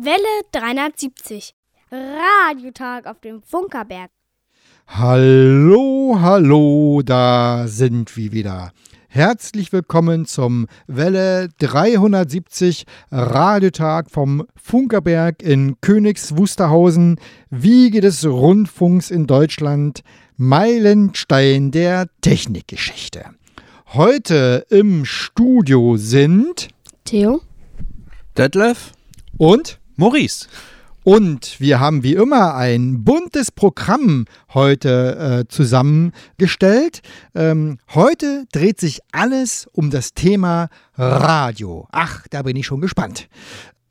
Welle 370. Radiotag auf dem Funkerberg. Hallo, hallo, da sind wir wieder. Herzlich willkommen zum Welle 370 Radiotag vom Funkerberg in Königs Wusterhausen, Wiege des Rundfunks in Deutschland, Meilenstein der Technikgeschichte. Heute im Studio sind Theo. Detlef und Maurice. Und wir haben wie immer ein buntes Programm heute äh, zusammengestellt. Ähm, heute dreht sich alles um das Thema Radio. Ach, da bin ich schon gespannt.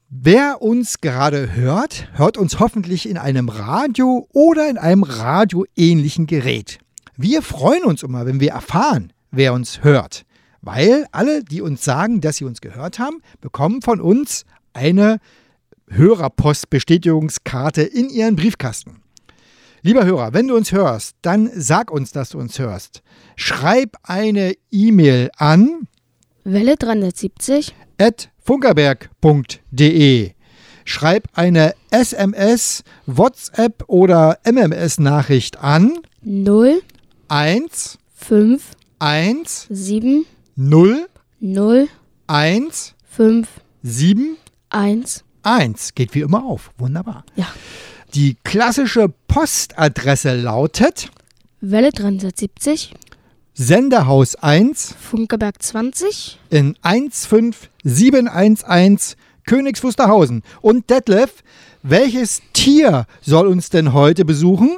Wer uns gerade hört, hört uns hoffentlich in einem Radio oder in einem radioähnlichen Gerät. Wir freuen uns immer, wenn wir erfahren, wer uns hört, weil alle, die uns sagen, dass sie uns gehört haben, bekommen von uns eine Hörerpostbestätigungskarte in Ihren Briefkasten. Lieber Hörer, wenn du uns hörst, dann sag uns, dass du uns hörst. Schreib eine E-Mail an Welle 370 at funkerberg.de. Schreib eine SMS, WhatsApp oder MMS-Nachricht an 0 1 5 1 7 0 0 1 5 7 1. 1. Geht wie immer auf. Wunderbar. Ja. Die klassische Postadresse lautet Welle 370 Senderhaus 1 Funkerberg 20 in 15711 Königs Wusterhausen. Und Detlef, welches Tier soll uns denn heute besuchen?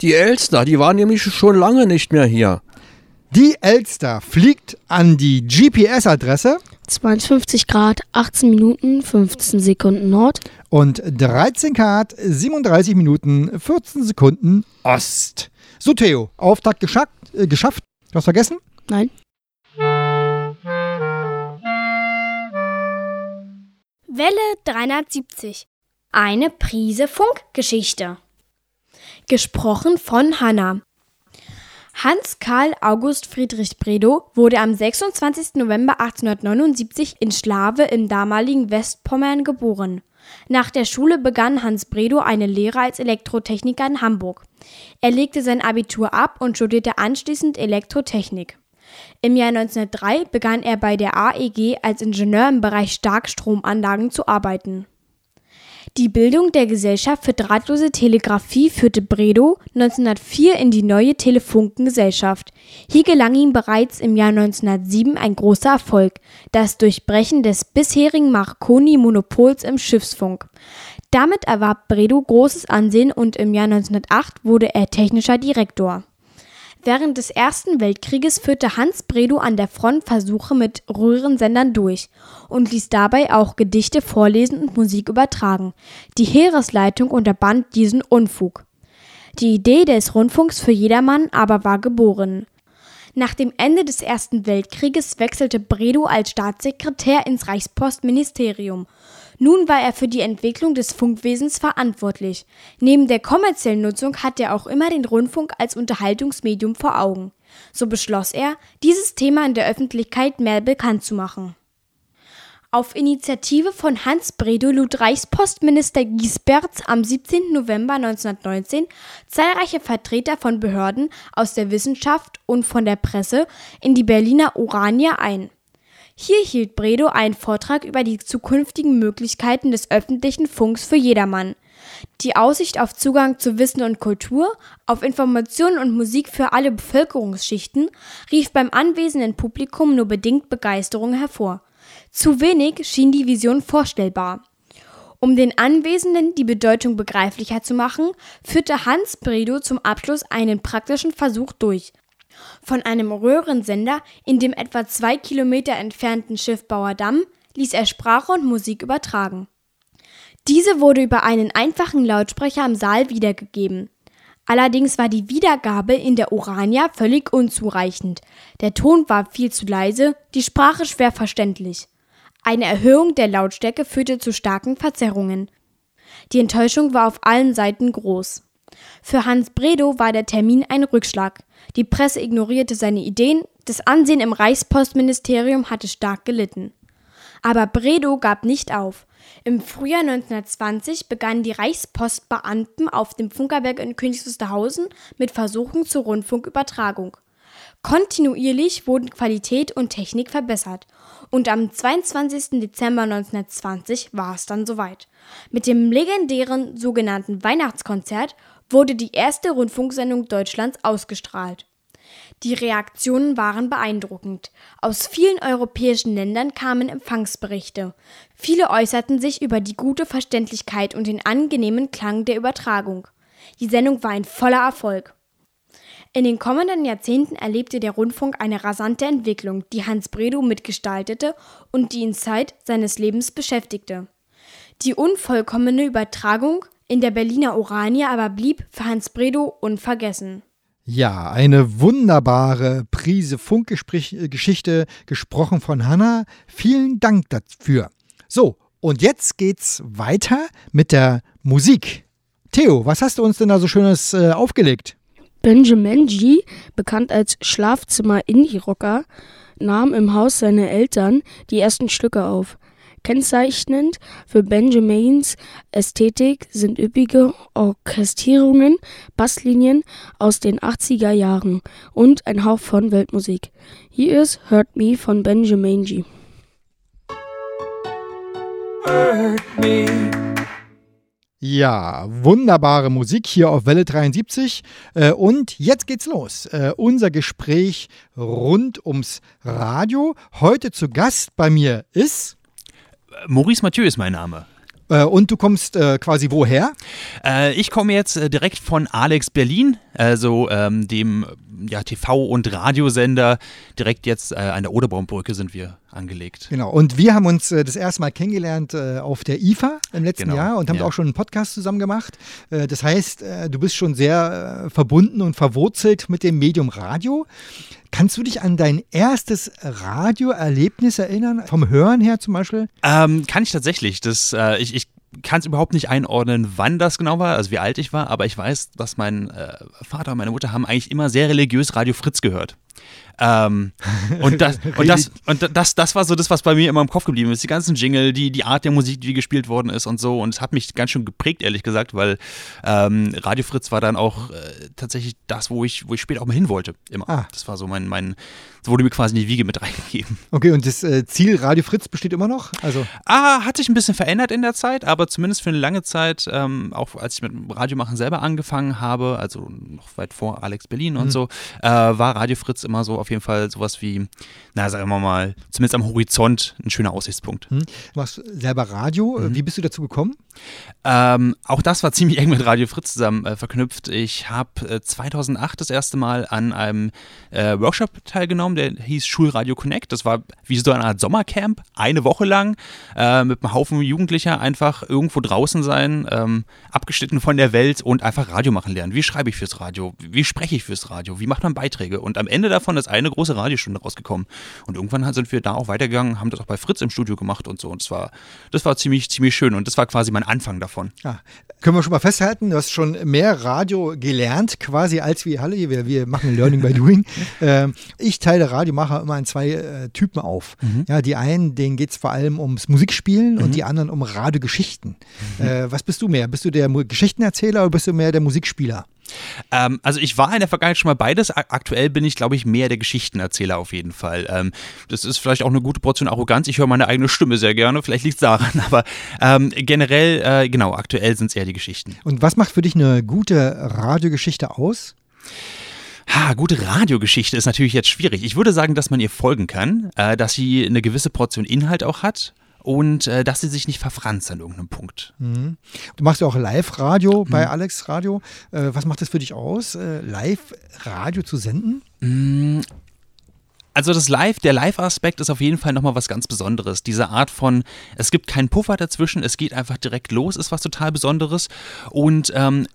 Die Elster, die waren nämlich schon lange nicht mehr hier. Die Elster fliegt an die GPS-Adresse 52 Grad 18 Minuten 15 Sekunden Nord. und 13 Grad 37 Minuten 14 Sekunden Ost. So, Theo, Auftakt geschafft. Äh, geschafft. Du hast vergessen? Nein. Welle 370. Eine Prise Funkgeschichte. Gesprochen von Hanna. Hans Karl August Friedrich Bredow wurde am 26. November 1879 in Schlawe im damaligen Westpommern geboren. Nach der Schule begann Hans Bredow eine Lehre als Elektrotechniker in Hamburg. Er legte sein Abitur ab und studierte anschließend Elektrotechnik. Im Jahr 1903 begann er bei der AEG als Ingenieur im Bereich Starkstromanlagen zu arbeiten. Die Bildung der Gesellschaft für drahtlose Telegrafie führte Bredow 1904 in die neue Telefunkengesellschaft. Hier gelang ihm bereits im Jahr 1907 ein großer Erfolg, das Durchbrechen des bisherigen Marconi-Monopols im Schiffsfunk. Damit erwarb Bredow großes Ansehen und im Jahr 1908 wurde er technischer Direktor. Während des Ersten Weltkrieges führte Hans Bredow an der Front Versuche mit Röhrensendern durch und ließ dabei auch Gedichte vorlesen und Musik übertragen. Die Heeresleitung unterband diesen Unfug. Die Idee des Rundfunks für jedermann aber war geboren. Nach dem Ende des Ersten Weltkrieges wechselte Bredow als Staatssekretär ins Reichspostministerium. Nun war er für die Entwicklung des Funkwesens verantwortlich. Neben der kommerziellen Nutzung hatte er auch immer den Rundfunk als Unterhaltungsmedium vor Augen. So beschloss er, dieses Thema in der Öffentlichkeit mehr bekannt zu machen. Auf Initiative von Hans Bredow lud Reichspostminister Giesberts am 17. November 1919 zahlreiche Vertreter von Behörden aus der Wissenschaft und von der Presse in die Berliner Urania ein. Hier hielt Bredow einen Vortrag über die zukünftigen Möglichkeiten des öffentlichen Funks für jedermann. Die Aussicht auf Zugang zu Wissen und Kultur, auf Informationen und Musik für alle Bevölkerungsschichten rief beim anwesenden Publikum nur bedingt Begeisterung hervor. Zu wenig schien die Vision vorstellbar. Um den Anwesenden die Bedeutung begreiflicher zu machen, führte Hans Bredow zum Abschluss einen praktischen Versuch durch. Von einem Röhrensender in dem etwa zwei Kilometer entfernten Schiffbauer Damm ließ er Sprache und Musik übertragen. Diese wurde über einen einfachen Lautsprecher im Saal wiedergegeben. Allerdings war die Wiedergabe in der Urania völlig unzureichend. Der Ton war viel zu leise, die Sprache schwer verständlich. Eine Erhöhung der Lautstärke führte zu starken Verzerrungen. Die Enttäuschung war auf allen Seiten groß. Für Hans Bredow war der Termin ein Rückschlag. Die Presse ignorierte seine Ideen, das Ansehen im Reichspostministerium hatte stark gelitten. Aber Bredow gab nicht auf. Im Frühjahr 1920 begannen die Reichspostbeamten auf dem Funkerberg in Königs Wusterhausen mit Versuchen zur Rundfunkübertragung. Kontinuierlich wurden Qualität und Technik verbessert und am 22. Dezember 1920 war es dann soweit. Mit dem legendären sogenannten Weihnachtskonzert wurde die erste Rundfunksendung Deutschlands ausgestrahlt. Die Reaktionen waren beeindruckend. Aus vielen europäischen Ländern kamen Empfangsberichte. Viele äußerten sich über die gute Verständlichkeit und den angenehmen Klang der Übertragung. Die Sendung war ein voller Erfolg. In den kommenden Jahrzehnten erlebte der Rundfunk eine rasante Entwicklung, die Hans Bredow mitgestaltete und die ihn Zeit seines Lebens beschäftigte. Die unvollkommene Übertragung in der Berliner Oranie aber blieb für Hans Bredow unvergessen. Ja, eine wunderbare Prise Funkgeschichte, gesprochen von Hanna. Vielen Dank dafür. So, und jetzt geht's weiter mit der Musik. Theo, was hast du uns denn da so Schönes äh, aufgelegt? Benjamin G., bekannt als Schlafzimmer-Indie-Rocker, nahm im Haus seiner Eltern die ersten Stücke auf. Kennzeichnend für Benjamins Ästhetik sind üppige Orchestrierungen, Basslinien aus den 80er Jahren und ein Hauch von Weltmusik. Hier ist Hurt Me von Benjamin G. Ja, wunderbare Musik hier auf Welle 73. Äh, und jetzt geht's los. Äh, unser Gespräch rund ums Radio. Heute zu Gast bei mir ist. Maurice Mathieu ist mein Name. Äh, und du kommst äh, quasi woher? Äh, ich komme jetzt äh, direkt von Alex Berlin, also ähm, dem ja, TV- und Radiosender. Direkt jetzt äh, an der Oderbaumbrücke sind wir angelegt. Genau. Und wir haben uns äh, das erste Mal kennengelernt auf der IFA im letzten genau. Jahr und haben ja. auch schon einen Podcast zusammen gemacht. das heißt, du bist schon sehr verbunden und verwurzelt mit dem Medium Radio. Kannst du dich an dein erstes Radioerlebnis erinnern? Vom Hören her zum Beispiel? Ähm, kann ich tatsächlich. Das, äh, ich, ich kann es überhaupt nicht einordnen, wann das genau war, also wie alt ich war, aber ich weiß, dass mein äh, Vater und meine Mutter haben eigentlich immer sehr religiös Radio Fritz gehört. Ähm, und das, und, das, und das, das war so das, was bei mir immer im Kopf geblieben ist. Die ganzen Jingle, die, die Art der Musik, die gespielt worden ist und so. Und es hat mich ganz schön geprägt, ehrlich gesagt, weil ähm, Radio Fritz war dann auch äh, tatsächlich das, wo ich, wo ich später auch mal hin wollte. Immer. Ah. Das war so mein, mein, das wurde mir quasi in die Wiege mit reingegeben. Okay, und das äh, Ziel Radio Fritz besteht immer noch? Also ah, hat sich ein bisschen verändert in der Zeit, aber zumindest für eine lange Zeit, ähm, auch als ich mit Radiomachen selber angefangen habe, also noch weit vor Alex Berlin und mhm. so, äh, war Radio Fritz immer so auf jeden Fall sowas wie, na, sagen wir mal, zumindest am Horizont ein schöner Aussichtspunkt. Mhm. Du machst selber Radio. Mhm. Wie bist du dazu gekommen? Ähm, auch das war ziemlich eng mit Radio Fritz zusammen äh, verknüpft. Ich habe äh, 2008 das erste Mal an einem äh, Workshop teilgenommen, der hieß Schulradio Connect. Das war wie so eine Art Sommercamp, eine Woche lang, äh, mit einem Haufen Jugendlicher einfach irgendwo draußen sein, ähm, abgeschnitten von der Welt und einfach Radio machen lernen. Wie schreibe ich fürs Radio? Wie spreche ich fürs Radio? Wie macht man Beiträge? Und am Ende davon ist eine große Radiostunde rausgekommen. Und irgendwann sind wir da auch weitergegangen, haben das auch bei Fritz im Studio gemacht und so. Und das war, das war ziemlich, ziemlich schön. Und das war quasi mein Anfang davon. Ja. Können wir schon mal festhalten, du hast schon mehr Radio gelernt, quasi als wir alle. Wir, wir machen Learning by Doing. ähm, ich teile Radiomacher immer in zwei äh, Typen auf. Mhm. Ja, die einen, denen geht es vor allem ums Musikspielen mhm. und die anderen um Radiogeschichten. Mhm. Äh, was bist du mehr? Bist du der Geschichtenerzähler oder bist du mehr der Musikspieler? Ähm, also ich war in der Vergangenheit schon mal beides. Aktuell bin ich, glaube ich, mehr der Geschichtenerzähler auf jeden Fall. Ähm, das ist vielleicht auch eine gute Portion Arroganz. Ich höre meine eigene Stimme sehr gerne. Vielleicht liegt es daran. Aber ähm, generell, äh, genau, aktuell sind es eher die Geschichten. Und was macht für dich eine gute Radiogeschichte aus? Ha, gute Radiogeschichte ist natürlich jetzt schwierig. Ich würde sagen, dass man ihr folgen kann, äh, dass sie eine gewisse Portion Inhalt auch hat und äh, dass sie sich nicht verfranst an irgendeinem Punkt. Mhm. Du machst ja auch Live-Radio bei mhm. Alex Radio. Äh, was macht das für dich aus, äh, Live-Radio zu senden? Mhm. Also das Live, der Live-Aspekt ist auf jeden Fall nochmal was ganz Besonderes. Diese Art von, es gibt keinen Puffer dazwischen, es geht einfach direkt los, ist was total Besonderes. Und ähm,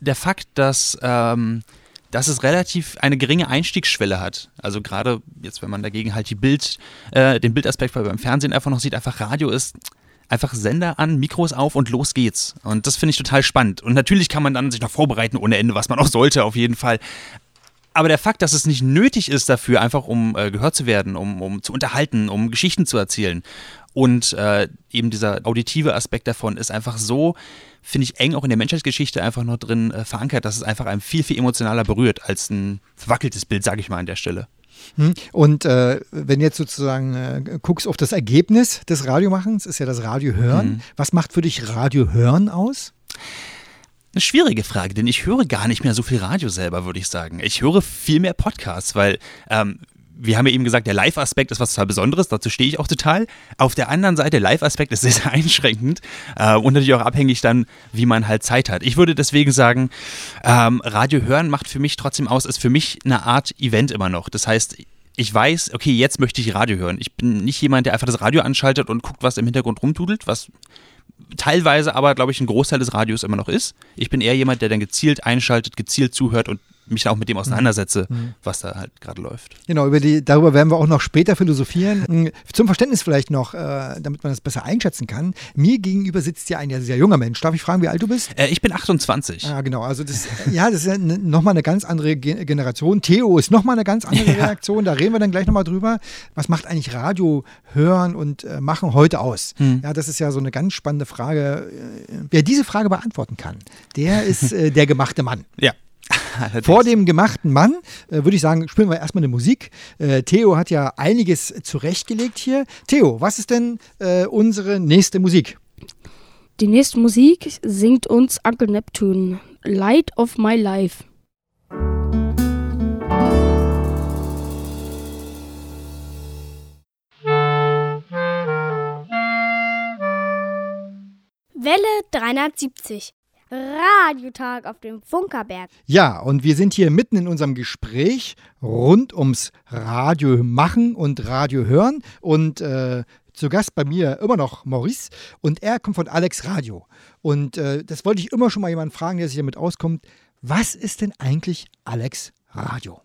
der Fakt, dass ähm, dass es relativ eine geringe Einstiegsschwelle hat. Also gerade jetzt, wenn man dagegen halt die Bild, äh, den Bildaspekt beim Fernsehen einfach noch sieht, einfach Radio ist einfach Sender an, Mikros auf und los geht's. Und das finde ich total spannend. Und natürlich kann man dann sich noch vorbereiten ohne Ende, was man auch sollte auf jeden Fall. Aber der Fakt, dass es nicht nötig ist dafür, einfach um äh, gehört zu werden, um, um zu unterhalten, um Geschichten zu erzählen. Und äh, eben dieser auditive Aspekt davon ist einfach so, finde ich, eng auch in der Menschheitsgeschichte einfach noch drin äh, verankert, dass es einfach einem viel, viel emotionaler berührt als ein verwackeltes Bild, sage ich mal an der Stelle. Hm. Und äh, wenn jetzt sozusagen äh, guckst auf das Ergebnis des Radiomachens, ist ja das Radiohören. Mhm. Was macht für dich Radiohören aus? Eine schwierige Frage, denn ich höre gar nicht mehr so viel Radio selber, würde ich sagen. Ich höre viel mehr Podcasts, weil ähm, wir haben ja eben gesagt, der Live-Aspekt ist was total Besonderes, dazu stehe ich auch total. Auf der anderen Seite, der Live-Aspekt ist sehr, sehr einschränkend äh, und natürlich auch abhängig dann, wie man halt Zeit hat. Ich würde deswegen sagen, ähm, Radio hören macht für mich trotzdem aus, ist für mich eine Art Event immer noch. Das heißt, ich weiß, okay, jetzt möchte ich Radio hören. Ich bin nicht jemand, der einfach das Radio anschaltet und guckt, was im Hintergrund rumtudelt, was teilweise aber, glaube ich, ein Großteil des Radios immer noch ist. Ich bin eher jemand, der dann gezielt einschaltet, gezielt zuhört und mich auch mit dem auseinandersetze, mhm. mhm. was da halt gerade läuft. Genau, über die, darüber werden wir auch noch später philosophieren. Mhm, zum Verständnis vielleicht noch, äh, damit man das besser einschätzen kann. Mir gegenüber sitzt ja ein sehr junger Mensch. Darf ich fragen, wie alt du bist? Äh, ich bin 28. Ah, genau. Also das, ja, das ist ja nochmal eine ganz andere Ge Generation. Theo ist nochmal eine ganz andere ja. Reaktion. Da reden wir dann gleich nochmal drüber. Was macht eigentlich Radio hören und äh, machen heute aus? Mhm. Ja, das ist ja so eine ganz spannende Frage. Äh, wer diese Frage beantworten kann, der ist der gemachte Mann. Ja. Vor dem gemachten Mann äh, würde ich sagen, spielen wir erstmal eine Musik. Äh, Theo hat ja einiges zurechtgelegt hier. Theo, was ist denn äh, unsere nächste Musik? Die nächste Musik singt uns Uncle Neptune, Light of My Life. Welle 370. Radiotag auf dem Funkerberg. Ja, und wir sind hier mitten in unserem Gespräch rund ums Radio machen und Radio hören. Und äh, zu Gast bei mir immer noch Maurice und er kommt von Alex Radio. Und äh, das wollte ich immer schon mal jemanden fragen, der sich damit auskommt. Was ist denn eigentlich Alex Radio?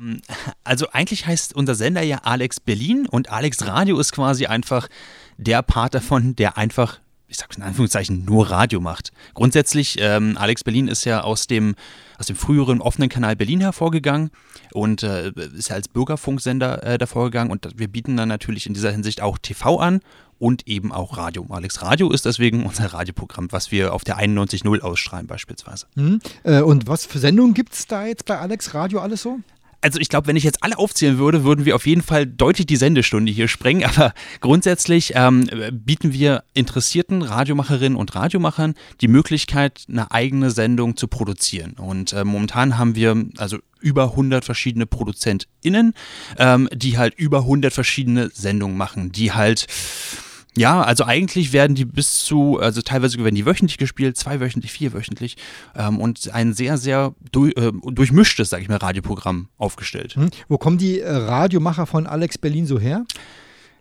Ähm, also eigentlich heißt unser Sender ja Alex Berlin und Alex Radio ist quasi einfach der Part davon, der einfach ich sage in Anführungszeichen, nur Radio macht. Grundsätzlich, ähm, Alex Berlin ist ja aus dem, aus dem früheren offenen Kanal Berlin hervorgegangen und äh, ist ja als Bürgerfunksender äh, davor gegangen und wir bieten dann natürlich in dieser Hinsicht auch TV an und eben auch Radio. Alex Radio ist deswegen unser Radioprogramm, was wir auf der 91.0 ausstrahlen beispielsweise. Mhm. Äh, und was für Sendungen gibt es da jetzt bei Alex Radio alles so? Also ich glaube, wenn ich jetzt alle aufzählen würde, würden wir auf jeden Fall deutlich die Sendestunde hier sprengen. Aber grundsätzlich ähm, bieten wir interessierten Radiomacherinnen und Radiomachern die Möglichkeit, eine eigene Sendung zu produzieren. Und äh, momentan haben wir also über 100 verschiedene ProduzentInnen, ähm, die halt über 100 verschiedene Sendungen machen, die halt ja, also eigentlich werden die bis zu, also teilweise werden die wöchentlich gespielt, zweiwöchentlich, vierwöchentlich ähm, und ein sehr, sehr durch, äh, durchmischtes, sag ich mal, Radioprogramm aufgestellt. Hm. Wo kommen die äh, Radiomacher von Alex Berlin so her?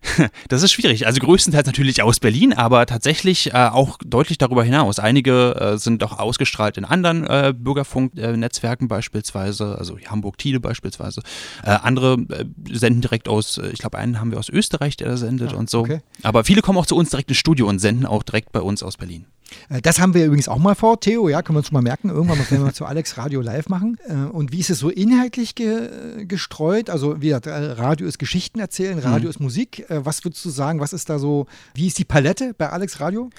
Das ist schwierig. Also größtenteils natürlich aus Berlin, aber tatsächlich äh, auch deutlich darüber hinaus. Einige äh, sind auch ausgestrahlt in anderen äh, Bürgerfunknetzwerken beispielsweise, also Hamburg Tide beispielsweise. Äh, andere äh, senden direkt aus, äh, ich glaube, einen haben wir aus Österreich, der da sendet ah, und so. Okay. Aber viele kommen auch zu uns direkt ins Studio und senden auch direkt bei uns aus Berlin. Äh, das haben wir übrigens auch mal vor, Theo, ja, können wir uns mal merken. Irgendwann werden wir mal zu Alex Radio live machen. Äh, und wie ist es so inhaltlich ge gestreut? Also, wie gesagt, äh, Radio ist Geschichten erzählen, Radio mhm. ist Musik. Was würdest du sagen, was ist da so, wie ist die Palette bei Alex Radio?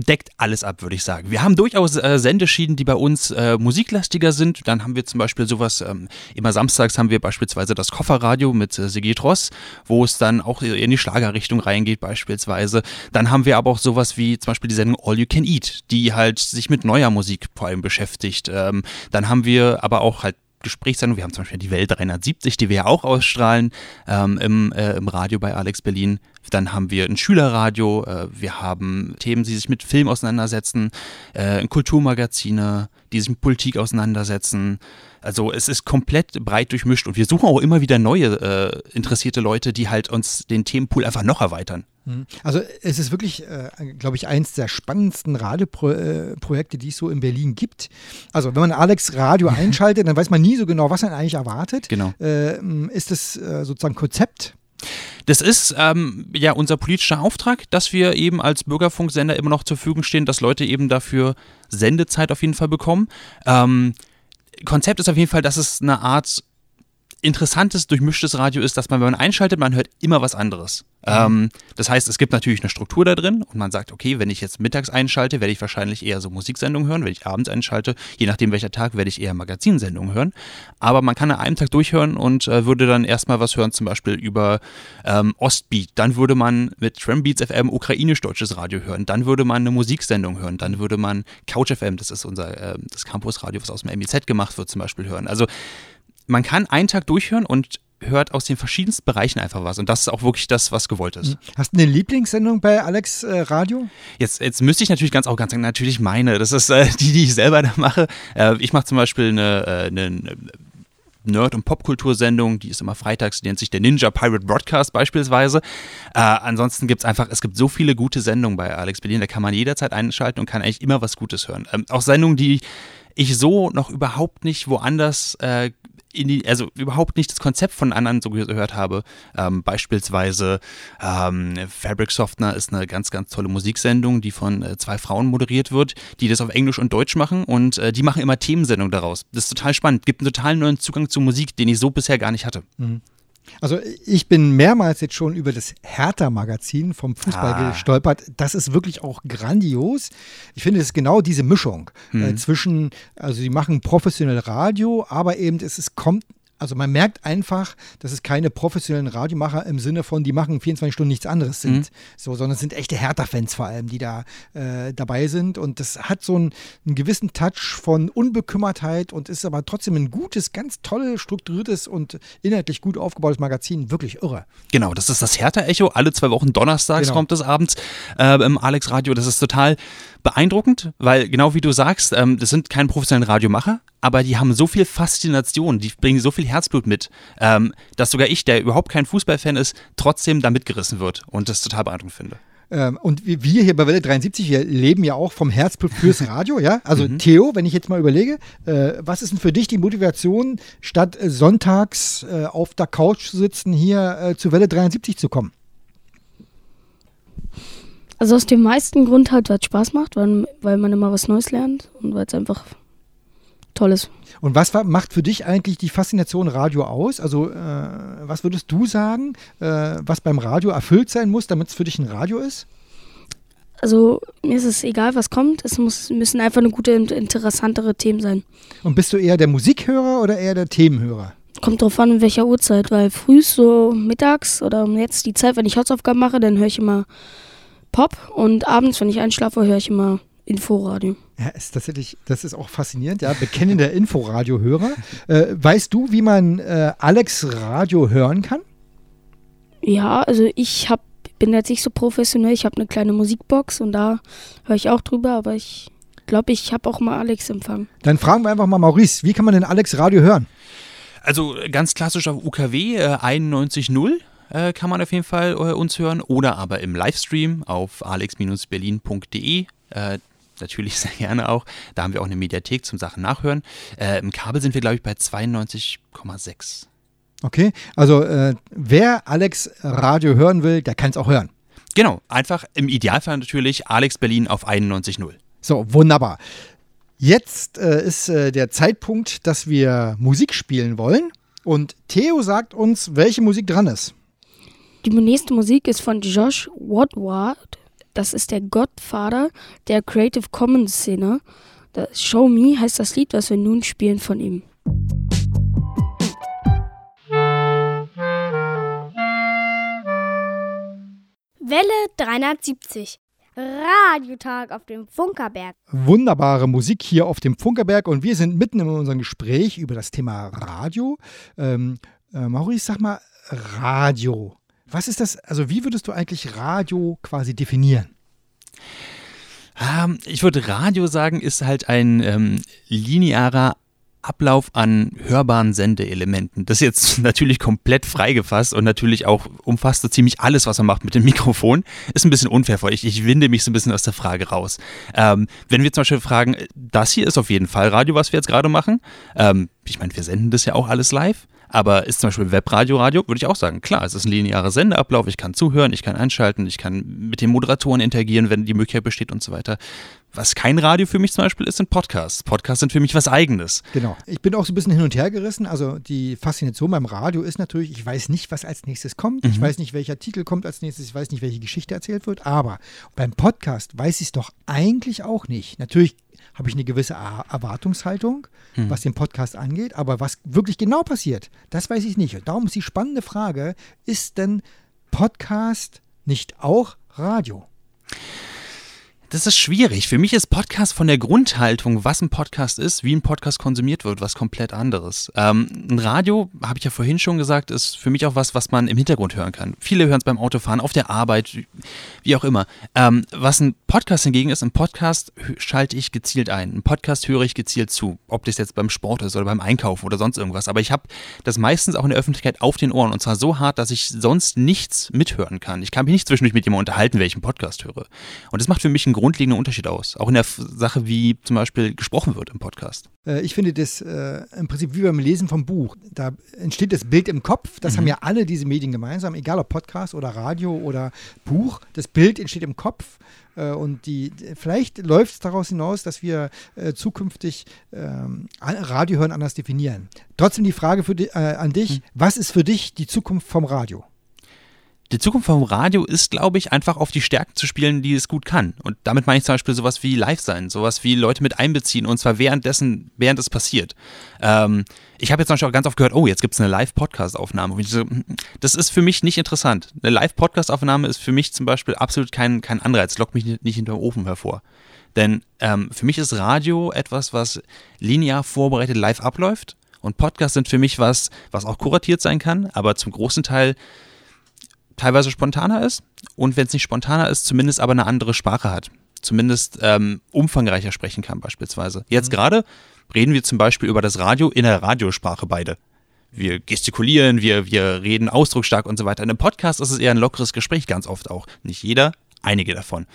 Deckt alles ab, würde ich sagen. Wir haben durchaus äh, Sendeschieden, die bei uns äh, musiklastiger sind. Dann haben wir zum Beispiel sowas, ähm, immer samstags haben wir beispielsweise das Kofferradio mit äh, Sigrid Ross, wo es dann auch in die Schlagerrichtung reingeht beispielsweise. Dann haben wir aber auch sowas wie zum Beispiel die Sendung All You Can Eat, die halt sich mit neuer Musik vor allem beschäftigt. Ähm, dann haben wir aber auch halt Gesprächssendung. Wir haben zum Beispiel die Welt 370, die wir ja auch ausstrahlen ähm, im, äh, im Radio bei Alex Berlin. Dann haben wir ein Schülerradio, äh, wir haben Themen, die sich mit Film auseinandersetzen, äh, Kulturmagazine, die sich mit Politik auseinandersetzen. Also es ist komplett breit durchmischt und wir suchen auch immer wieder neue äh, interessierte Leute, die halt uns den Themenpool einfach noch erweitern. Mhm. Also es ist wirklich, äh, glaube ich, eins der spannendsten Radioprojekte, die es so in Berlin gibt. Also wenn man Alex Radio einschaltet, dann weiß man nie so genau, was man eigentlich erwartet. Genau. Äh, ist das äh, sozusagen Konzept das ist ähm, ja unser politischer Auftrag, dass wir eben als Bürgerfunksender immer noch zur Verfügung stehen, dass Leute eben dafür Sendezeit auf jeden Fall bekommen. Ähm, Konzept ist auf jeden Fall, dass es eine Art interessantes, durchmischtes Radio ist, dass man, wenn man einschaltet, man hört immer was anderes. Mhm. Ähm, das heißt, es gibt natürlich eine Struktur da drin und man sagt, okay, wenn ich jetzt mittags einschalte, werde ich wahrscheinlich eher so Musiksendungen hören. Wenn ich abends einschalte, je nachdem welcher Tag, werde ich eher Magazinsendungen hören. Aber man kann an einem Tag durchhören und äh, würde dann erstmal was hören, zum Beispiel über ähm, Ostbeat. Dann würde man mit Trambeats FM ukrainisch-deutsches Radio hören. Dann würde man eine Musiksendung hören. Dann würde man Couch FM, das ist unser äh, das Campusradio, was aus dem MIZ gemacht wird, zum Beispiel hören. Also man kann einen Tag durchhören und hört aus den verschiedensten Bereichen einfach was. Und das ist auch wirklich das, was gewollt ist. Hast du eine Lieblingssendung bei Alex äh, Radio? Jetzt, jetzt müsste ich natürlich ganz auch ganz sagen, natürlich meine. Das ist äh, die, die ich selber da mache. Äh, ich mache zum Beispiel eine, äh, eine Nerd- und Popkultursendung, die ist immer freitags, die nennt sich der Ninja Pirate Broadcast beispielsweise. Äh, ansonsten gibt es einfach, es gibt so viele gute Sendungen bei Alex Berlin, da kann man jederzeit einschalten und kann eigentlich immer was Gutes hören. Ähm, auch Sendungen, die ich so noch überhaupt nicht woanders äh, die, also überhaupt nicht das Konzept von anderen so gehört habe. Ähm, beispielsweise ähm, Fabric Softener ist eine ganz, ganz tolle Musiksendung, die von äh, zwei Frauen moderiert wird, die das auf Englisch und Deutsch machen und äh, die machen immer Themensendungen daraus. Das ist total spannend, gibt einen total neuen Zugang zur Musik, den ich so bisher gar nicht hatte. Mhm. Also ich bin mehrmals jetzt schon über das Hertha-Magazin vom Fußball ah. gestolpert. Das ist wirklich auch grandios. Ich finde, es ist genau diese Mischung äh, mhm. äh, zwischen, also sie machen professionell Radio, aber eben es, es kommt also man merkt einfach, dass es keine professionellen Radiomacher im Sinne von, die machen 24 Stunden nichts anderes sind, mhm. so, sondern es sind echte Hertha-Fans vor allem, die da äh, dabei sind. Und das hat so einen, einen, gewissen Touch von Unbekümmertheit und ist aber trotzdem ein gutes, ganz toll strukturiertes und inhaltlich gut aufgebautes Magazin. Wirklich irre. Genau, das ist das Hertha-Echo. Alle zwei Wochen donnerstags genau. kommt es abends äh, im Alex Radio. Das ist total beeindruckend, weil genau wie du sagst, ähm, das sind keine professionellen Radiomacher, aber die haben so viel Faszination, die bringen so viel Herzblut mit, ähm, dass sogar ich, der überhaupt kein Fußballfan ist, trotzdem da mitgerissen wird und das total beeindruckend finde. Ähm, und wir hier bei Welle 73, wir leben ja auch vom Herzblut fürs Radio, ja. Also mhm. Theo, wenn ich jetzt mal überlege, äh, was ist denn für dich die Motivation, statt äh, sonntags äh, auf der Couch zu sitzen, hier äh, zu Welle 73 zu kommen? Also aus dem meisten Grund halt, weil es Spaß macht, weil, weil man immer was Neues lernt und weil es einfach toll ist. Und was macht für dich eigentlich die Faszination Radio aus? Also äh, was würdest du sagen, äh, was beim Radio erfüllt sein muss, damit es für dich ein Radio ist? Also mir ist es egal, was kommt. Es muss, müssen einfach eine gute und interessantere Themen sein. Und bist du eher der Musikhörer oder eher der Themenhörer? Kommt drauf an, in welcher Uhrzeit, weil früh so mittags oder jetzt die Zeit, wenn ich Hausaufgaben mache, dann höre ich immer Pop und abends, wenn ich einschlafe, höre ich immer Inforadio. Ja, ist tatsächlich, das ist auch faszinierend, ja. Bekennender Inforadio-Hörer. Äh, weißt du, wie man äh, Alex Radio hören kann? Ja, also ich hab, bin jetzt nicht so professionell. Ich habe eine kleine Musikbox und da höre ich auch drüber, aber ich glaube, ich habe auch mal Alex empfangen. Dann fragen wir einfach mal Maurice, wie kann man denn Alex Radio hören? Also ganz klassisch auf UKW äh, 91.0 äh, kann man auf jeden Fall äh, uns hören oder aber im Livestream auf alex-berlin.de. Äh, natürlich sehr gerne auch. Da haben wir auch eine Mediathek zum Sachen nachhören. Äh, Im Kabel sind wir, glaube ich, bei 92,6. Okay, also äh, wer Alex Radio hören will, der kann es auch hören. Genau, einfach im Idealfall natürlich Alex Berlin auf 91.0. So, wunderbar. Jetzt äh, ist äh, der Zeitpunkt, dass wir Musik spielen wollen. Und Theo sagt uns, welche Musik dran ist. Die nächste Musik ist von Josh Woodward. Das ist der Gottvater der Creative Commons Szene. Das Show Me heißt das Lied, was wir nun spielen von ihm. Welle 370. Radiotag auf dem Funkerberg. Wunderbare Musik hier auf dem Funkerberg und wir sind mitten in unserem Gespräch über das Thema Radio. Ähm, äh, Maurice, sag mal, Radio. Was ist das, also wie würdest du eigentlich Radio quasi definieren? Ähm, ich würde Radio sagen, ist halt ein ähm, linearer Ablauf an hörbaren Sendeelementen. Das ist jetzt natürlich komplett freigefasst und natürlich auch umfasst so ziemlich alles, was man macht mit dem Mikrofon. Ist ein bisschen unfair, weil ich, ich winde mich so ein bisschen aus der Frage raus. Ähm, wenn wir zum Beispiel fragen, das hier ist auf jeden Fall Radio, was wir jetzt gerade machen. Ähm, ich meine, wir senden das ja auch alles live. Aber ist zum Beispiel Webradio Radio, würde ich auch sagen, klar, es ist ein linearer Sendeablauf, ich kann zuhören, ich kann einschalten, ich kann mit den Moderatoren interagieren, wenn die Möglichkeit besteht und so weiter. Was kein Radio für mich zum Beispiel ist, sind Podcasts. Podcasts sind für mich was Eigenes. Genau. Ich bin auch so ein bisschen hin und her gerissen. Also die Faszination beim Radio ist natürlich, ich weiß nicht, was als nächstes kommt. Ich Mhm. weiß nicht, welcher Titel kommt als nächstes. Ich weiß nicht, welche Geschichte erzählt wird. Aber beim Podcast weiß ich es doch eigentlich auch nicht. Natürlich habe ich eine gewisse Er- Erwartungshaltung, Mhm. was den Podcast angeht. Aber was wirklich genau passiert, das weiß ich nicht. Und darum ist die spannende Frage, ist denn Podcast nicht auch Radio? Das ist schwierig. Für mich ist Podcast von der Grundhaltung, was ein Podcast ist, wie ein Podcast konsumiert wird, was komplett anderes. Ähm, ein Radio, habe ich ja vorhin schon gesagt, ist für mich auch was, was man im Hintergrund hören kann. Viele hören es beim Autofahren, auf der Arbeit, wie auch immer. Ähm, was ein Podcast hingegen ist, ein Podcast schalte ich gezielt ein. Ein Podcast höre ich gezielt zu. Ob das jetzt beim Sport ist oder beim Einkaufen oder sonst irgendwas. Aber ich habe das meistens auch in der Öffentlichkeit auf den Ohren. Und zwar so hart, dass ich sonst nichts mithören kann. Ich kann mich nicht zwischendurch mit jemandem unterhalten, welchen Podcast höre. Und das macht für mich einen grundlegenden Unterschied aus. Auch in der Sache, wie zum Beispiel gesprochen wird im Podcast. Äh, Ich finde das äh, im Prinzip wie beim Lesen vom Buch. Da entsteht das Bild im Kopf. Das haben ja alle diese Medien gemeinsam, egal ob Podcast oder Radio oder Buch. Das Bild entsteht im Kopf. Äh, und die, vielleicht läuft es daraus hinaus, dass wir äh, zukünftig ähm, Radio hören anders definieren. Trotzdem die Frage für, di- äh, an dich: Was ist für dich die Zukunft vom Radio? Die Zukunft vom Radio ist, glaube ich, einfach auf die Stärken zu spielen, die es gut kann. Und damit meine ich zum Beispiel sowas wie live sein, sowas wie Leute mit einbeziehen und zwar währenddessen, während es passiert. Ähm, ich habe jetzt zum auch ganz oft gehört, oh, jetzt gibt es eine Live-Podcast-Aufnahme. So, hm, Das ist für mich nicht interessant. Eine Live-Podcast-Aufnahme ist für mich zum Beispiel absolut kein, kein Anreiz, lockt mich nicht, nicht hinter dem Ofen hervor. Denn ähm, für mich ist Radio etwas, was linear vorbereitet live abläuft. Und Podcasts sind für mich was, was auch kuratiert sein kann, aber zum großen Teil teilweise spontaner ist und wenn es nicht spontaner ist, zumindest aber eine andere Sprache hat. Zumindest ähm, umfangreicher sprechen kann beispielsweise. Jetzt gerade reden wir zum Beispiel über das Radio in der Radiosprache beide. Wir gestikulieren, wir, wir reden ausdrucksstark und so weiter. In einem Podcast ist es eher ein lockeres Gespräch, ganz oft auch. Nicht jeder, einige davon.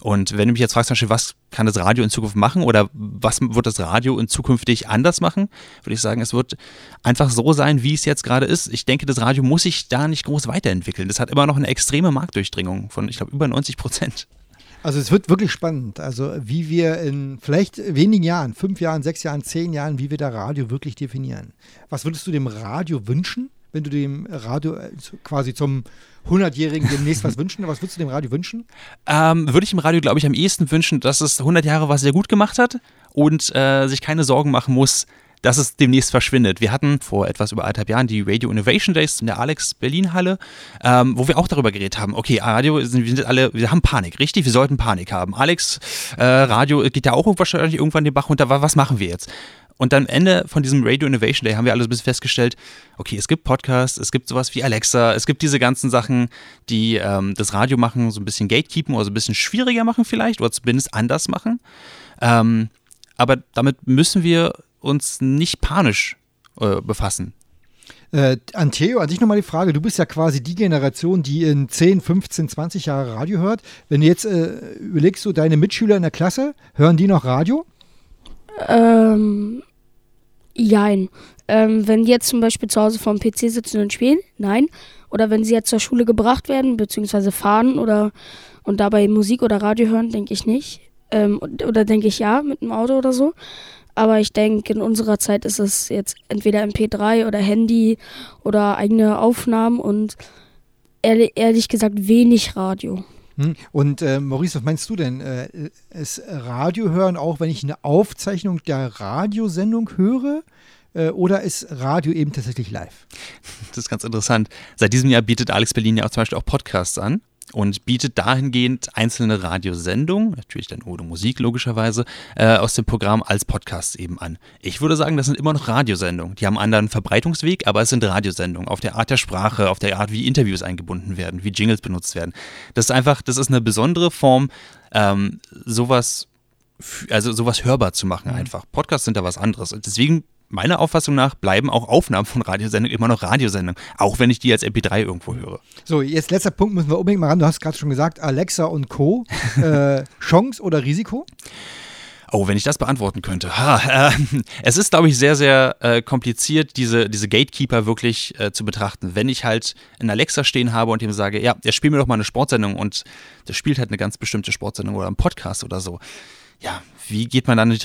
Und wenn du mich jetzt fragst, was kann das Radio in Zukunft machen oder was wird das Radio in zukünftig anders machen, würde ich sagen, es wird einfach so sein, wie es jetzt gerade ist. Ich denke, das Radio muss sich da nicht groß weiterentwickeln. Das hat immer noch eine extreme Marktdurchdringung von, ich glaube, über 90 Prozent. Also es wird wirklich spannend, also wie wir in vielleicht wenigen Jahren, fünf Jahren, sechs Jahren, zehn Jahren, wie wir da Radio wirklich definieren. Was würdest du dem Radio wünschen, wenn du dem Radio äh, quasi zum 100-Jährigen demnächst was wünschen? Was würdest du dem Radio wünschen? Ähm, würde ich im Radio, glaube ich, am ehesten wünschen, dass es 100 Jahre was sehr gut gemacht hat und äh, sich keine Sorgen machen muss, dass es demnächst verschwindet. Wir hatten vor etwas über anderthalb Jahren die Radio Innovation Days in der Alex Berlin Halle, ähm, wo wir auch darüber geredet haben. Okay, Radio, wir sind alle, wir haben Panik, richtig? Wir sollten Panik haben. Alex, äh, Radio geht ja auch wahrscheinlich irgendwann den Bach runter. Wa- Was machen wir jetzt? Und am Ende von diesem Radio Innovation Day haben wir alle so ein bisschen festgestellt, okay, es gibt Podcasts, es gibt sowas wie Alexa, es gibt diese ganzen Sachen, die ähm, das Radio machen, so ein bisschen gatekeepen oder so ein bisschen schwieriger machen vielleicht oder zumindest anders machen. Ähm, aber damit müssen wir uns nicht panisch äh, befassen. Äh, an Theo, an dich nochmal die Frage. Du bist ja quasi die Generation, die in 10, 15, 20 Jahre Radio hört. Wenn du jetzt äh, überlegst, so deine Mitschüler in der Klasse, hören die noch Radio? Ähm, jein. Ähm, wenn die jetzt zum Beispiel zu Hause vorm PC sitzen und spielen, nein. Oder wenn sie jetzt zur Schule gebracht werden, beziehungsweise fahren oder und dabei Musik oder Radio hören, denke ich nicht. Ähm, oder denke ich ja, mit dem Auto oder so. Aber ich denke, in unserer Zeit ist es jetzt entweder MP3 oder Handy oder eigene Aufnahmen und ehrlich, ehrlich gesagt wenig Radio. Hm? Und äh, Maurice, was meinst du denn? Äh, ist Radio hören auch, wenn ich eine Aufzeichnung der Radiosendung höre? Äh, oder ist Radio eben tatsächlich live? Das ist ganz interessant. Seit diesem Jahr bietet Alex Berlin ja auch zum Beispiel auch Podcasts an und bietet dahingehend einzelne Radiosendungen, natürlich dann ohne Musik logischerweise, äh, aus dem Programm als Podcasts eben an. Ich würde sagen, das sind immer noch Radiosendungen. Die haben einen anderen Verbreitungsweg, aber es sind Radiosendungen auf der Art der Sprache, auf der Art, wie Interviews eingebunden werden, wie Jingles benutzt werden. Das ist einfach, das ist eine besondere Form, ähm, sowas, also sowas hörbar zu machen einfach. Podcasts sind da was anderes. Und deswegen meiner Auffassung nach bleiben auch Aufnahmen von Radiosendungen immer noch Radiosendungen, auch wenn ich die als MP3 irgendwo höre. So, jetzt letzter Punkt müssen wir unbedingt mal ran. Du hast gerade schon gesagt, Alexa und Co. äh, Chance oder Risiko? Oh, wenn ich das beantworten könnte. Ha, äh, es ist, glaube ich, sehr, sehr äh, kompliziert, diese, diese Gatekeeper wirklich äh, zu betrachten. Wenn ich halt einen Alexa stehen habe und ihm sage, ja, der spielt mir doch mal eine Sportsendung und der spielt halt eine ganz bestimmte Sportsendung oder einen Podcast oder so. Ja, wie geht man dann durch,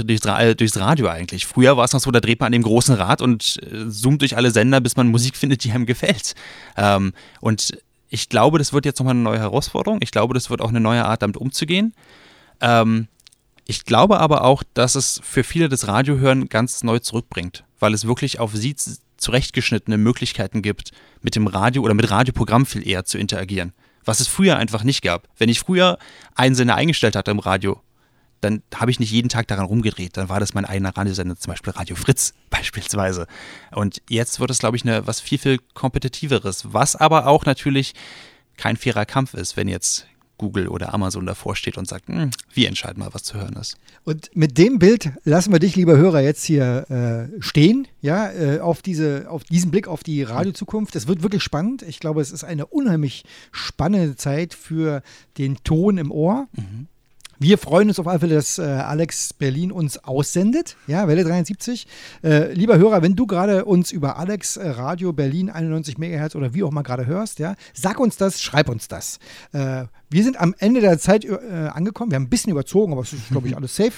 durchs Radio eigentlich? Früher war es noch so, da dreht man an dem großen Rad und äh, zoomt durch alle Sender, bis man Musik findet, die einem gefällt. Ähm, und ich glaube, das wird jetzt nochmal eine neue Herausforderung. Ich glaube, das wird auch eine neue Art, damit umzugehen. Ähm, ich glaube aber auch, dass es für viele das Radiohören ganz neu zurückbringt, weil es wirklich auf sie zurechtgeschnittene Möglichkeiten gibt, mit dem Radio oder mit Radioprogramm viel eher zu interagieren. Was es früher einfach nicht gab. Wenn ich früher einen Sender eingestellt hatte im Radio, dann habe ich nicht jeden Tag daran rumgedreht. Dann war das mein eigener Radiosender, zum Beispiel Radio Fritz beispielsweise. Und jetzt wird es, glaube ich, eine, was viel, viel kompetitiveres, was aber auch natürlich kein fairer Kampf ist, wenn jetzt Google oder Amazon davor steht und sagt, hm, wir entscheiden mal, was zu hören ist. Und mit dem Bild lassen wir dich, lieber Hörer, jetzt hier äh, stehen, ja, äh, auf, diese, auf diesen Blick auf die Radiozukunft. Es wird wirklich spannend. Ich glaube, es ist eine unheimlich spannende Zeit für den Ton im Ohr. Mhm. Wir freuen uns auf alle Fälle, dass äh, Alex Berlin uns aussendet. Ja, Welle 73. Äh, lieber Hörer, wenn du gerade uns über Alex äh, Radio Berlin 91 MHz oder wie auch mal gerade hörst, ja, sag uns das, schreib uns das. Äh, wir sind am Ende der Zeit äh, angekommen. Wir haben ein bisschen überzogen, aber es ist, glaube ich, alles safe.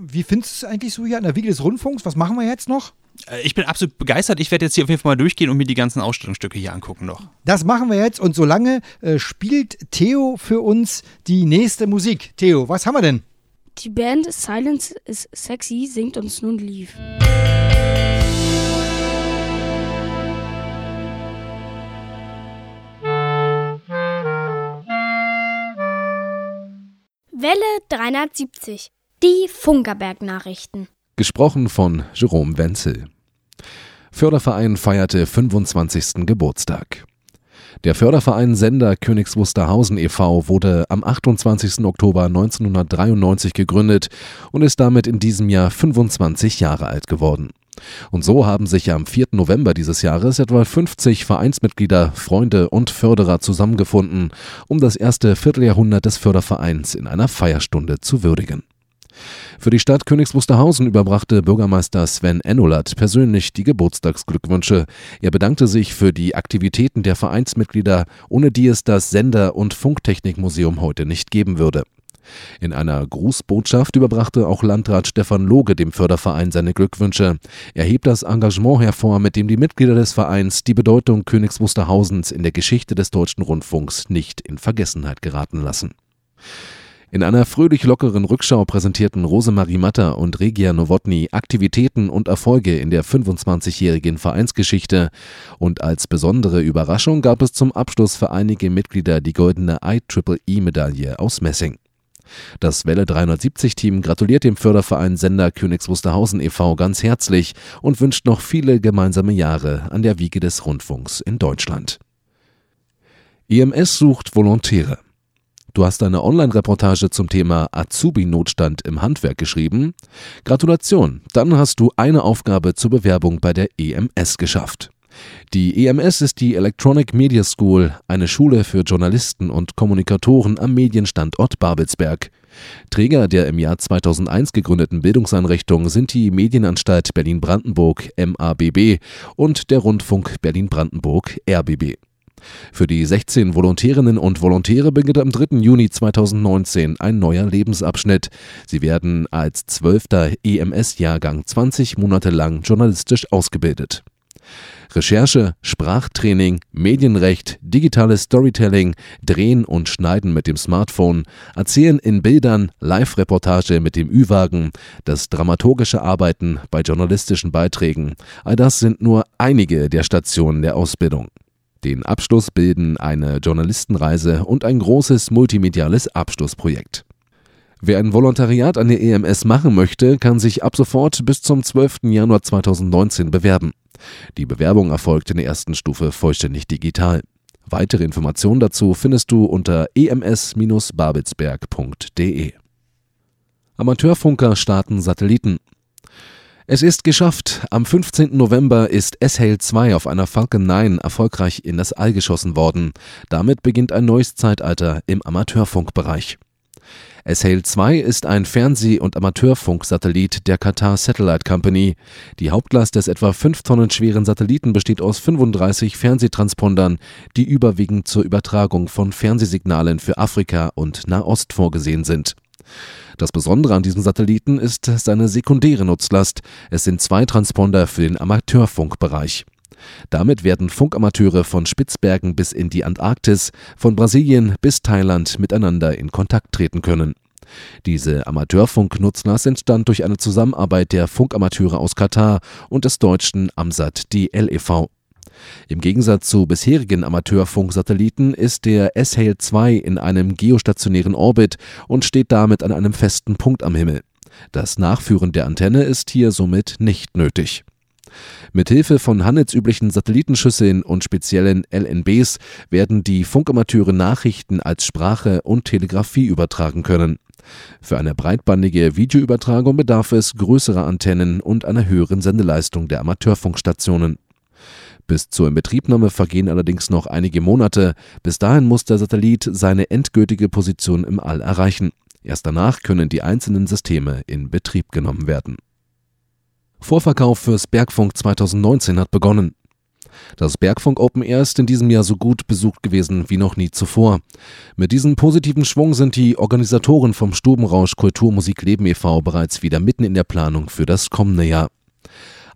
Wie findest du es eigentlich so hier an der Wiege des Rundfunks? Was machen wir jetzt noch? Äh, ich bin absolut begeistert. Ich werde jetzt hier auf jeden Fall mal durchgehen und mir die ganzen Ausstellungsstücke hier angucken noch. Das machen wir jetzt und solange äh, spielt Theo für uns die nächste Musik. Theo, was haben wir denn? Die Band Silence is Sexy singt uns nun Lief. Welle 370. Die Funkerberg-Nachrichten. Gesprochen von Jerome Wenzel. Förderverein feierte 25. Geburtstag. Der Förderverein Sender Königs Wusterhausen e.V. wurde am 28. Oktober 1993 gegründet und ist damit in diesem Jahr 25 Jahre alt geworden. Und so haben sich am 4. November dieses Jahres etwa 50 Vereinsmitglieder, Freunde und Förderer zusammengefunden, um das erste Vierteljahrhundert des Fördervereins in einer Feierstunde zu würdigen. Für die Stadt Königs Wusterhausen überbrachte Bürgermeister Sven Ennolat persönlich die Geburtstagsglückwünsche. Er bedankte sich für die Aktivitäten der Vereinsmitglieder, ohne die es das Sender- und Funktechnikmuseum heute nicht geben würde. In einer Grußbotschaft überbrachte auch Landrat Stefan Loge dem Förderverein seine Glückwünsche. Er hebt das Engagement hervor, mit dem die Mitglieder des Vereins die Bedeutung Königs Wusterhausens in der Geschichte des deutschen Rundfunks nicht in Vergessenheit geraten lassen. In einer fröhlich lockeren Rückschau präsentierten Rosemarie Matter und Regia Nowotny Aktivitäten und Erfolge in der 25-jährigen Vereinsgeschichte und als besondere Überraschung gab es zum Abschluss für einige Mitglieder die goldene IEEE-Medaille aus Messing. Das Welle 370-Team gratuliert dem Förderverein Sender Königs Wusterhausen e.V. ganz herzlich und wünscht noch viele gemeinsame Jahre an der Wiege des Rundfunks in Deutschland. EMS sucht Volontäre. Du hast eine Online-Reportage zum Thema Azubi-Notstand im Handwerk geschrieben. Gratulation, dann hast du eine Aufgabe zur Bewerbung bei der EMS geschafft. Die EMS ist die Electronic Media School, eine Schule für Journalisten und Kommunikatoren am Medienstandort Babelsberg. Träger der im Jahr 2001 gegründeten Bildungseinrichtung sind die Medienanstalt Berlin-Brandenburg MABB und der Rundfunk Berlin-Brandenburg RBB. Für die 16 Volontärinnen und Volontäre beginnt am 3. Juni 2019 ein neuer Lebensabschnitt. Sie werden als 12. EMS-Jahrgang 20 Monate lang journalistisch ausgebildet. Recherche, Sprachtraining, Medienrecht, digitales Storytelling, Drehen und Schneiden mit dem Smartphone, Erzählen in Bildern, Live-Reportage mit dem Ü-Wagen, das dramaturgische Arbeiten bei journalistischen Beiträgen, all das sind nur einige der Stationen der Ausbildung. Den Abschluss bilden eine Journalistenreise und ein großes multimediales Abschlussprojekt. Wer ein Volontariat an der EMS machen möchte, kann sich ab sofort bis zum 12. Januar 2019 bewerben. Die Bewerbung erfolgt in der ersten Stufe vollständig digital. Weitere Informationen dazu findest du unter ems-babelsberg.de. Amateurfunker starten Satelliten. Es ist geschafft. Am 15. November ist S-Hail 2 auf einer Falcon 9 erfolgreich in das All geschossen worden. Damit beginnt ein neues Zeitalter im Amateurfunkbereich. SHALE 2 ist ein Fernseh- und Amateurfunksatellit der Qatar Satellite Company. Die Hauptlast des etwa 5 Tonnen schweren Satelliten besteht aus 35 Fernsehtranspondern, die überwiegend zur Übertragung von Fernsehsignalen für Afrika und Nahost vorgesehen sind. Das Besondere an diesem Satelliten ist seine sekundäre Nutzlast. Es sind zwei Transponder für den Amateurfunkbereich. Damit werden Funkamateure von Spitzbergen bis in die Antarktis, von Brasilien bis Thailand miteinander in Kontakt treten können. Diese Amateurfunknutzlast entstand durch eine Zusammenarbeit der Funkamateure aus Katar und des deutschen Amsat DL e.V. Im Gegensatz zu bisherigen Amateurfunksatelliten ist der S-Hale 2 in einem geostationären Orbit und steht damit an einem festen Punkt am Himmel. Das Nachführen der Antenne ist hier somit nicht nötig. Mithilfe von handelsüblichen Satellitenschüsseln und speziellen LNBs werden die Funkamateure Nachrichten als Sprache und Telegrafie übertragen können. Für eine breitbandige Videoübertragung bedarf es größerer Antennen und einer höheren Sendeleistung der Amateurfunkstationen. Bis zur Inbetriebnahme vergehen allerdings noch einige Monate. Bis dahin muss der Satellit seine endgültige Position im All erreichen. Erst danach können die einzelnen Systeme in Betrieb genommen werden. Vorverkauf fürs Bergfunk 2019 hat begonnen. Das Bergfunk Open Air ist in diesem Jahr so gut besucht gewesen wie noch nie zuvor. Mit diesem positiven Schwung sind die Organisatoren vom Stubenrausch Kulturmusik Leben e.V. bereits wieder mitten in der Planung für das kommende Jahr.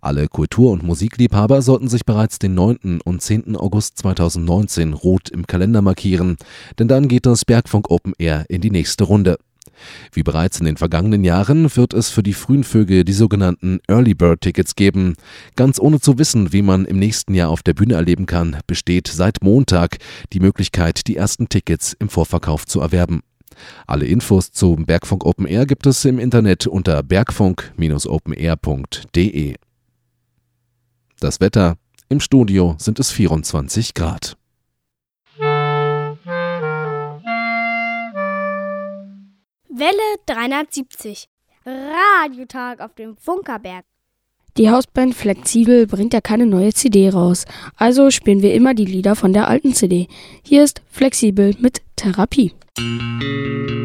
Alle Kultur- und Musikliebhaber sollten sich bereits den 9. und 10. August 2019 rot im Kalender markieren, denn dann geht das Bergfunk Open Air in die nächste Runde. Wie bereits in den vergangenen Jahren wird es für die frühen Vögel die sogenannten Early Bird Tickets geben. Ganz ohne zu wissen, wie man im nächsten Jahr auf der Bühne erleben kann, besteht seit Montag die Möglichkeit, die ersten Tickets im Vorverkauf zu erwerben. Alle Infos zum Bergfunk Open Air gibt es im Internet unter bergfunk-openair.de. Das Wetter im Studio sind es 24 Grad. Welle 370. Radiotag auf dem Funkerberg. Die Hausband Flexibel bringt ja keine neue CD raus, also spielen wir immer die Lieder von der alten CD. Hier ist Flexibel mit Therapie. Welle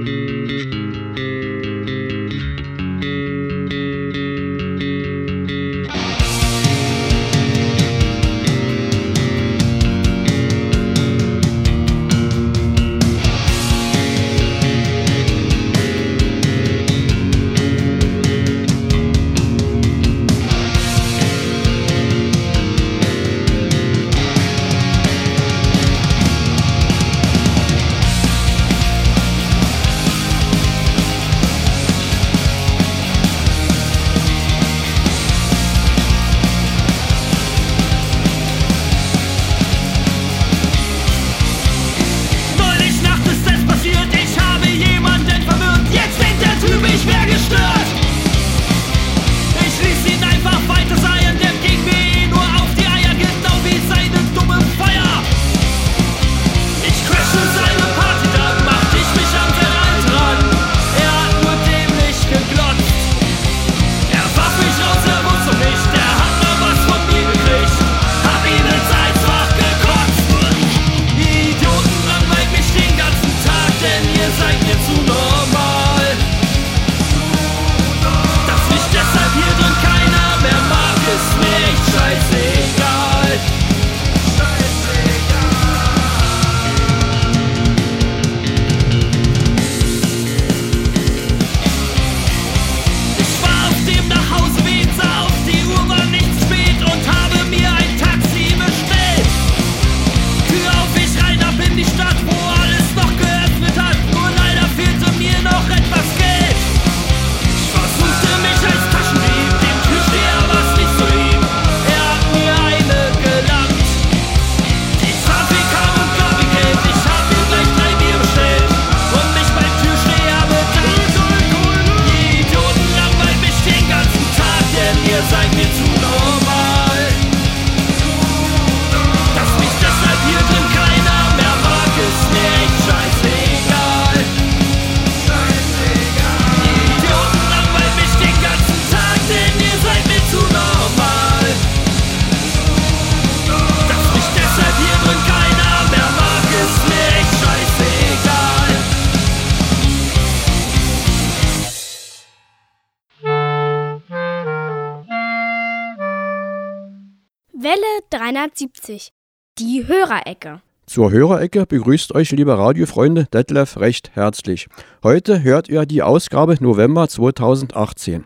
370. Die Hörerecke. Zur Hörerecke begrüßt euch, liebe Radiofreunde, Detlef recht herzlich. Heute hört ihr die Ausgabe November 2018.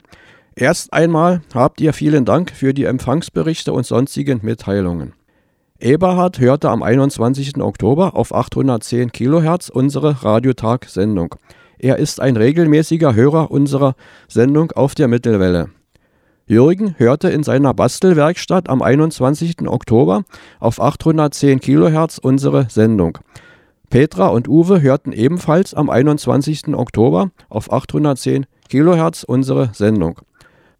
Erst einmal habt ihr vielen Dank für die Empfangsberichte und sonstigen Mitteilungen. Eberhard hörte am 21. Oktober auf 810 Kilohertz unsere Radiotag-Sendung. Er ist ein regelmäßiger Hörer unserer Sendung auf der Mittelwelle. Jürgen hörte in seiner Bastelwerkstatt am 21. Oktober auf 810 Kilohertz unsere Sendung. Petra und Uwe hörten ebenfalls am 21. Oktober auf 810 Kilohertz unsere Sendung.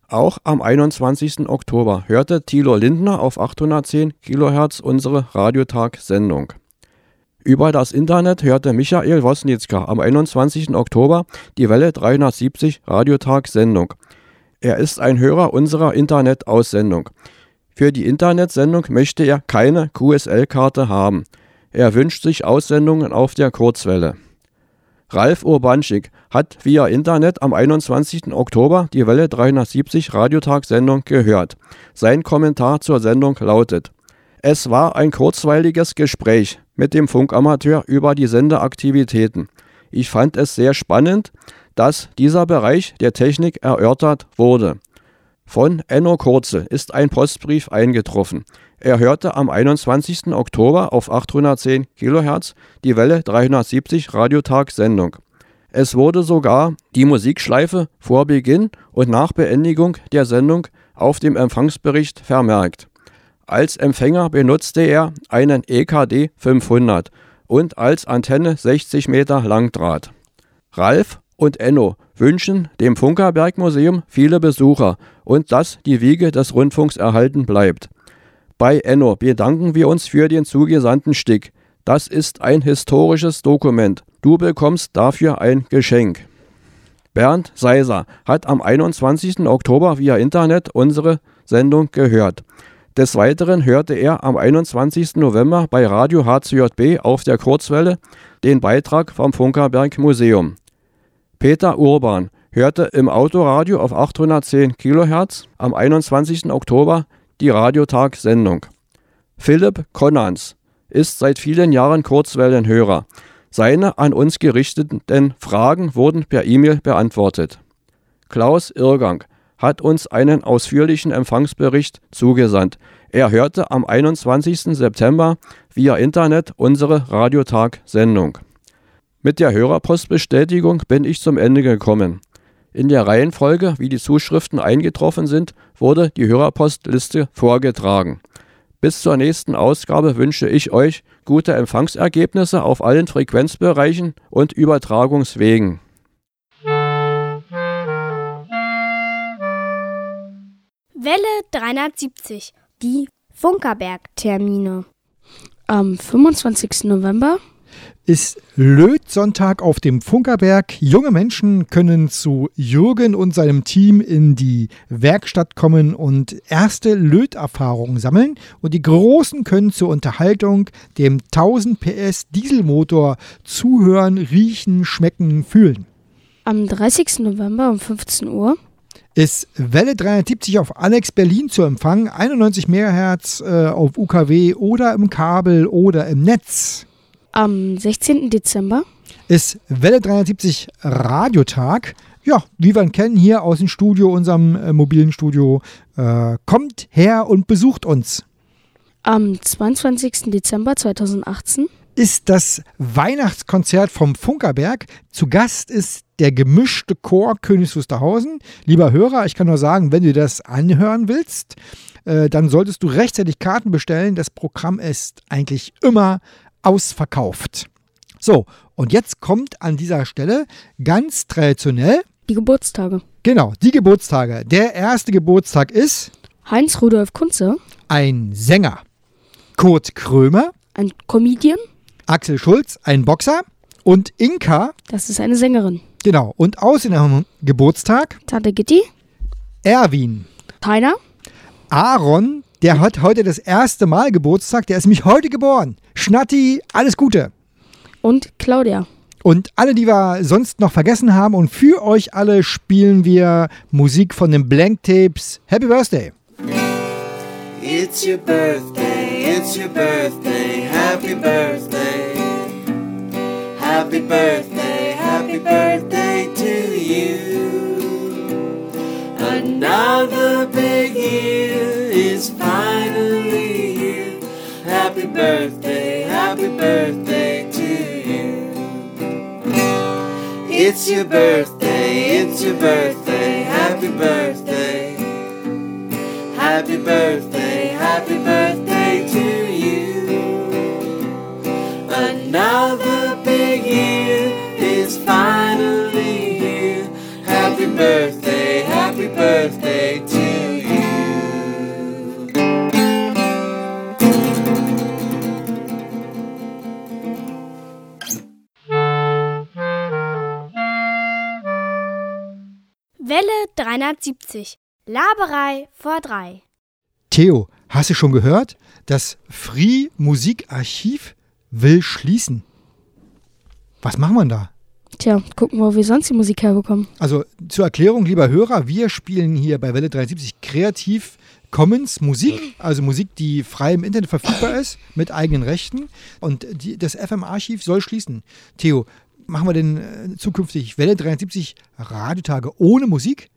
Auch am 21. Oktober hörte Thilo Lindner auf 810 Kilohertz unsere Radiotag-Sendung. Über das Internet hörte Michael Wosnitzka am 21. Oktober die Welle 370 Radiotag-Sendung. Er ist ein Hörer unserer Internet-Aussendung. Für die Internetsendung möchte er keine QSL-Karte haben. Er wünscht sich Aussendungen auf der Kurzwelle. Ralf Urbanschik hat via Internet am 21. Oktober die Welle 370 Radiotag-Sendung gehört. Sein Kommentar zur Sendung lautet: Es war ein kurzweiliges Gespräch mit dem Funkamateur über die Sendeaktivitäten. Ich fand es sehr spannend, dass dieser Bereich der Technik erörtert wurde. Von Enno Kurze ist ein Postbrief eingetroffen. Er hörte am 21. Oktober auf 810 kHz die Welle 370 Radiotag-Sendung. Es wurde sogar die Musikschleife vor Beginn und nach Beendigung der Sendung auf dem Empfangsbericht vermerkt. Als Empfänger benutzte er einen EKD 500 und als Antenne 60 Meter Langdraht. Ralf und Enno wünschen dem Funkerberg-Museum viele Besucher und dass die Wiege des Rundfunks erhalten bleibt. Bei Enno bedanken wir uns für den zugesandten Stick. Das ist ein historisches Dokument. Du bekommst dafür ein Geschenk. Bernd Seiser hat am 21. Oktober via Internet unsere Sendung gehört. Des Weiteren hörte er am 21. November bei Radio HCJB auf der Kurzwelle den Beitrag vom Funkerberg Museum. Peter Urban hörte im Autoradio auf 810 kHz am 21. Oktober die Radiotag-Sendung. Philipp Konnans ist seit vielen Jahren Kurzwellenhörer. Seine an uns gerichteten Fragen wurden per E-Mail beantwortet. Klaus Irrgang hat uns einen ausführlichen Empfangsbericht zugesandt. Er hörte am 21. September via Internet unsere Radiotag-Sendung. Mit der Hörerpostbestätigung bin ich zum Ende gekommen. In der Reihenfolge, wie die Zuschriften eingetroffen sind, wurde die Hörerpostliste vorgetragen. Bis zur nächsten Ausgabe wünsche ich euch gute Empfangsergebnisse auf allen Frequenzbereichen und Übertragungswegen. Welle 370. Die Funkerberg-Termine. Am 25. November ist Lötsonntag auf dem Funkerberg. Junge Menschen können zu Jürgen und seinem Team in die Werkstatt kommen und erste Löterfahrungen sammeln. Und die Großen können zur Unterhaltung dem 1000 PS Dieselmotor zuhören, riechen, schmecken, fühlen. Am 30. November um 15 Uhr ist Welle 370 auf Alex Berlin zu empfangen, 91 MHz äh, auf UKW oder im Kabel oder im Netz. Am 16. Dezember ist Welle 370 Radiotag. Ja, wie wir ihn kennen, hier aus dem Studio, unserem äh, mobilen Studio. Äh, kommt her und besucht uns. Am 22. Dezember 2018 ist das Weihnachtskonzert vom Funkerberg. Zu Gast ist der gemischte Chor Königs Wusterhausen. Lieber Hörer, ich kann nur sagen, wenn du das anhören willst, äh, dann solltest du rechtzeitig Karten bestellen. Das Programm ist eigentlich immer ausverkauft. So, und jetzt kommt an dieser Stelle ganz traditionell die Geburtstage. Genau, die Geburtstage. Der erste Geburtstag ist Heinz Rudolf Kunze, ein Sänger. Kurt Krömer, ein Comedian. Axel Schulz, ein Boxer. Und Inka, das ist eine Sängerin. Genau, und außerdem Geburtstag Tante Gitti, Erwin, Tainer, Aaron, der hat heute das erste Mal Geburtstag. Der ist nämlich heute geboren. Schnatti, alles Gute. Und Claudia. Und alle, die wir sonst noch vergessen haben. Und für euch alle spielen wir Musik von den Blank Tapes. Happy Birthday. It's your birthday, it's your birthday, happy birthday. Happy birthday, happy birthday to you. Another big year is finally here. Happy birthday, happy birthday to you. It's your birthday, it's your birthday, happy birthday. Happy birthday, happy birthday to you. Another big year is finally here. Happy birthday, 270. Laberei vor drei. Theo, hast du schon gehört? Das Free Musikarchiv will schließen. Was machen wir da? Tja, gucken wir, wo wir sonst die Musik herbekommen. Also zur Erklärung, lieber Hörer, wir spielen hier bei Welle 73 kreativ Commons Musik, also Musik, die frei im Internet verfügbar ist, mit eigenen Rechten. Und die, das FM-Archiv soll schließen. Theo, machen wir denn äh, zukünftig Welle 73 Radiotage ohne Musik?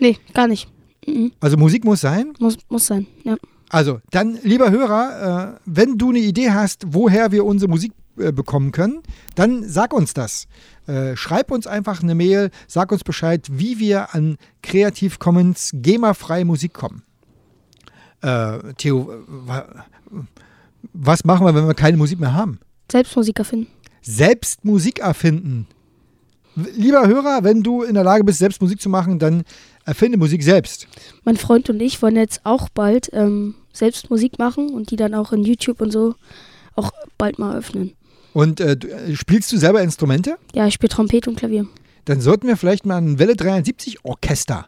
Nee, gar nicht. Mhm. Also Musik muss sein. Muss, muss sein, ja. Also, dann, lieber Hörer, äh, wenn du eine Idee hast, woher wir unsere Musik äh, bekommen können, dann sag uns das. Äh, schreib uns einfach eine Mail, sag uns Bescheid, wie wir an Creative Commons GEMA-freie Musik kommen. Äh, Theo, wa was machen wir, wenn wir keine Musik mehr haben? Selbst Musik erfinden. Selbst Musik erfinden. Lieber Hörer, wenn du in der Lage bist, selbst Musik zu machen, dann erfinde Musik selbst. Mein Freund und ich wollen jetzt auch bald ähm, selbst Musik machen und die dann auch in YouTube und so auch bald mal öffnen. Und äh, du- äh, spielst du selber Instrumente? Ja, ich spiele Trompete und Klavier. dann sollten wir vielleicht mal ein Welle 73 Orchester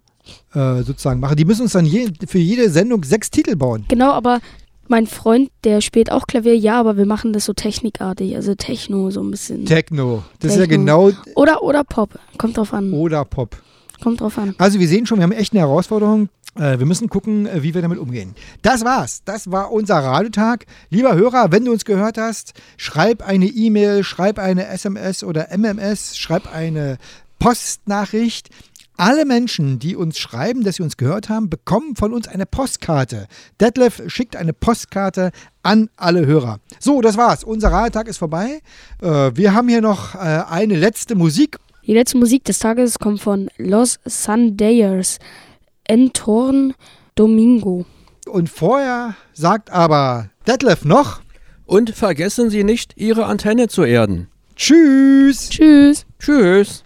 äh, sozusagen machen. Die müssen uns dann je, für jede Sendung sechs Titel bauen. Genau, aber mein Freund, der spielt auch Klavier, ja, aber wir machen das so technikartig, also Techno so ein bisschen. Techno. Das ist ja Techno. genau oder oder Pop, kommt drauf an. oder Pop. Kommt drauf an. Also wir sehen schon, wir haben echt eine Herausforderung. Äh, wir müssen gucken, äh, wie wir damit umgehen. Das war's. Das war unser Radiotag. Lieber Hörer, wenn du uns gehört hast, schreib eine E-Mail, schreib eine SMS oder MMS, schreib eine Postnachricht. Alle Menschen, die uns schreiben, dass sie uns gehört haben, bekommen von uns eine Postkarte. Detlef schickt eine Postkarte an alle Hörer. So, das war's. Unser Radiotag ist vorbei. Äh, wir haben hier noch äh, eine letzte Musik Die letzte Musik des Tages kommt von Los Sundays, Entorn Domingo. Und vorher sagt aber Detlef noch Und vergessen Sie nicht, Ihre Antenne zu erden. Tschüss. Tschüss. Tschüss.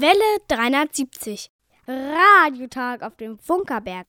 Welle 370. Radiotag auf dem Funkerberg.